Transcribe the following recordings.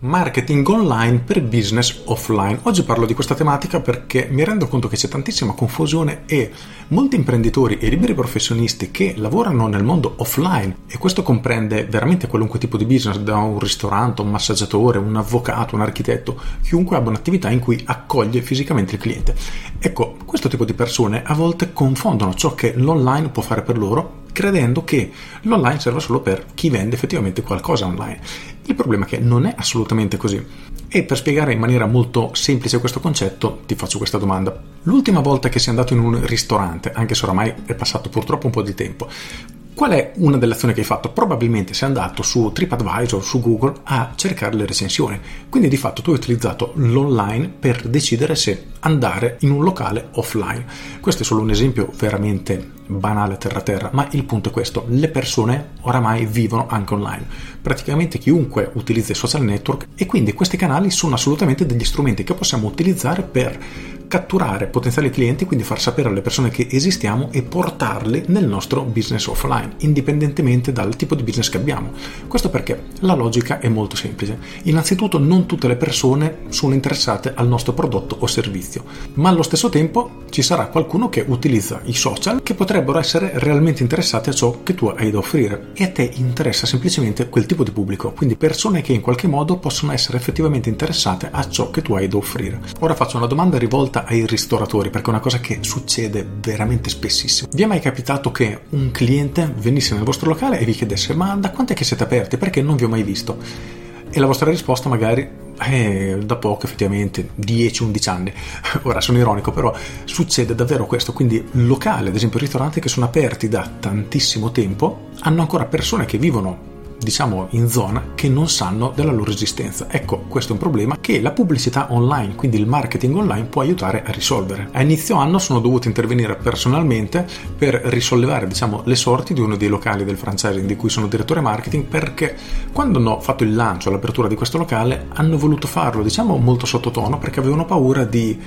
Marketing online per business offline. Oggi parlo di questa tematica perché mi rendo conto che c'è tantissima confusione e molti imprenditori e liberi professionisti che lavorano nel mondo offline e questo comprende veramente qualunque tipo di business, da un ristorante, un massaggiatore, un avvocato, un architetto, chiunque abbia un'attività in cui accoglie fisicamente il cliente. Ecco, questo tipo di persone a volte confondono ciò che l'online può fare per loro credendo che l'online serva solo per chi vende effettivamente qualcosa online. Il problema è che non è assolutamente così. E per spiegare in maniera molto semplice questo concetto ti faccio questa domanda. L'ultima volta che sei andato in un ristorante, anche se oramai è passato purtroppo un po' di tempo, Qual è una delle azioni che hai fatto? Probabilmente sei andato su TripAdvisor, su Google a cercare le recensioni. Quindi di fatto tu hai utilizzato l'online per decidere se andare in un locale offline. Questo è solo un esempio veramente banale terra terra, ma il punto è questo, le persone oramai vivono anche online. Praticamente chiunque utilizza i social network e quindi questi canali sono assolutamente degli strumenti che possiamo utilizzare per catturare potenziali clienti, quindi far sapere alle persone che esistiamo e portarli nel nostro business offline, indipendentemente dal tipo di business che abbiamo. Questo perché la logica è molto semplice. Innanzitutto non tutte le persone sono interessate al nostro prodotto o servizio, ma allo stesso tempo ci sarà qualcuno che utilizza i social che potrebbero essere realmente interessati a ciò che tu hai da offrire e a te interessa semplicemente quel tipo di pubblico, quindi persone che in qualche modo possono essere effettivamente interessate a ciò che tu hai da offrire. Ora faccio una domanda rivolta rivolta ai ristoratori perché è una cosa che succede veramente spessissimo. Vi è mai capitato che un cliente venisse nel vostro locale e vi chiedesse ma da quanto è che siete aperti? Perché non vi ho mai visto? E la vostra risposta magari è da poco effettivamente 10-11 anni ora sono ironico però succede davvero questo quindi locali ad esempio ristoranti che sono aperti da tantissimo tempo hanno ancora persone che vivono diciamo in zona che non sanno della loro esistenza. Ecco, questo è un problema che la pubblicità online, quindi il marketing online può aiutare a risolvere. A inizio anno sono dovuto intervenire personalmente per risollevare, diciamo, le sorti di uno dei locali del franchising di cui sono direttore marketing perché quando hanno fatto il lancio, l'apertura di questo locale, hanno voluto farlo, diciamo, molto sottotono perché avevano paura di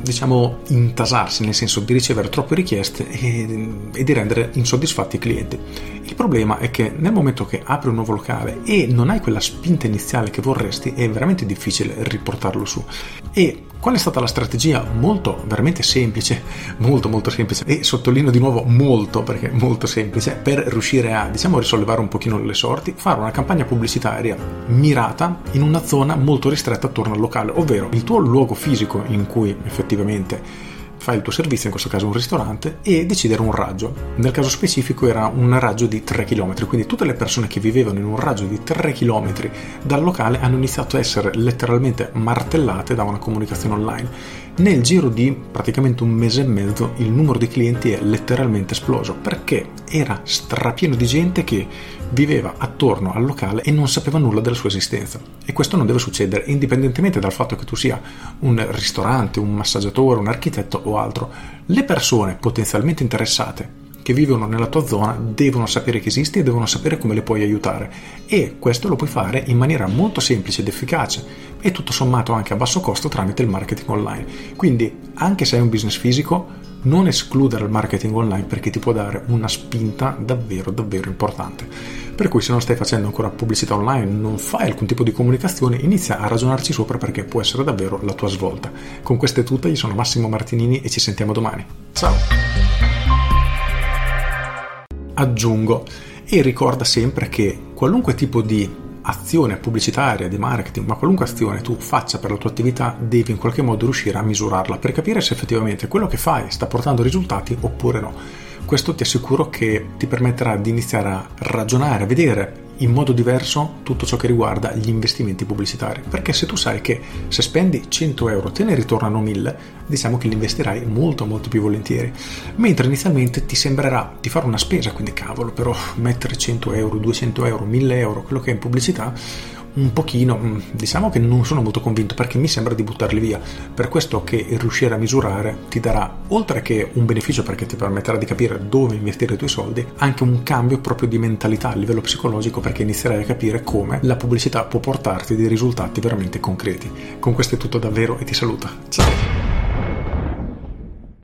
diciamo, intasarsi, nel senso di ricevere troppe richieste e, e, di rendere insoddisfatti i clienti. Il problema è che nel momento che apri un nuovo locale e non hai quella spinta iniziale che vorresti, è veramente difficile riportarlo su. E Qual è stata la strategia? Molto, veramente semplice, molto molto semplice e sottolineo di nuovo molto perché molto semplice per riuscire a, diciamo, risollevare un pochino le sorti, fare una campagna pubblicitaria mirata in una zona molto ristretta attorno al locale, ovvero il tuo luogo fisico in cui effettivamente fai il tuo servizio, in questo caso un ristorante, e decidere un raggio. Nel caso specifico era un raggio di 3 km, quindi tutte le persone che vivevano in un raggio di 3 km dal locale hanno iniziato a essere letteralmente martellate da una comunicazione online. Nel giro di praticamente un mese e mezzo il numero di clienti è letteralmente esploso perché era strapieno di gente che viveva attorno al locale e non sapeva nulla della sua esistenza. E questo non deve succedere indipendentemente dal fatto che tu sia un ristorante, un massaggiatore, un architetto o altro. Le persone potenzialmente interessate che vivono nella tua zona devono sapere che esisti e devono sapere come le puoi aiutare e questo lo puoi fare in maniera molto semplice ed efficace e tutto sommato anche a basso costo tramite il marketing online. Quindi anche se hai un business fisico non escludere il marketing online perché ti può dare una spinta davvero davvero importante. Per cui se non stai facendo ancora pubblicità online, non fai alcun tipo di comunicazione, inizia a ragionarci sopra perché può essere davvero la tua svolta. Con queste è tutto, io sono Massimo Martinini e ci sentiamo domani. Ciao! Aggiungo e ricorda sempre che qualunque tipo di azione pubblicitaria, di marketing, ma qualunque azione tu faccia per la tua attività, devi in qualche modo riuscire a misurarla per capire se effettivamente quello che fai sta portando risultati oppure no. Questo ti assicuro che ti permetterà di iniziare a ragionare, a vedere in modo diverso tutto ciò che riguarda gli investimenti pubblicitari. Perché se tu sai che se spendi 100 euro te ne ritornano 1000, diciamo che li investirai molto molto più volentieri. Mentre inizialmente ti sembrerà di fare una spesa, quindi cavolo, però mettere 100 euro, 200 euro, 1000 euro, quello che è in pubblicità, un pochino, mm, diciamo che non sono molto convinto perché mi sembra di buttarli via. Per questo che riuscire a misurare ti darà, oltre che un beneficio perché ti permetterà di capire dove investire i tuoi soldi, anche un cambio proprio di mentalità a livello psicologico perché inizierai a capire come la pubblicità può portarti dei risultati veramente concreti. Con questo è tutto davvero e ti saluto. Ciao!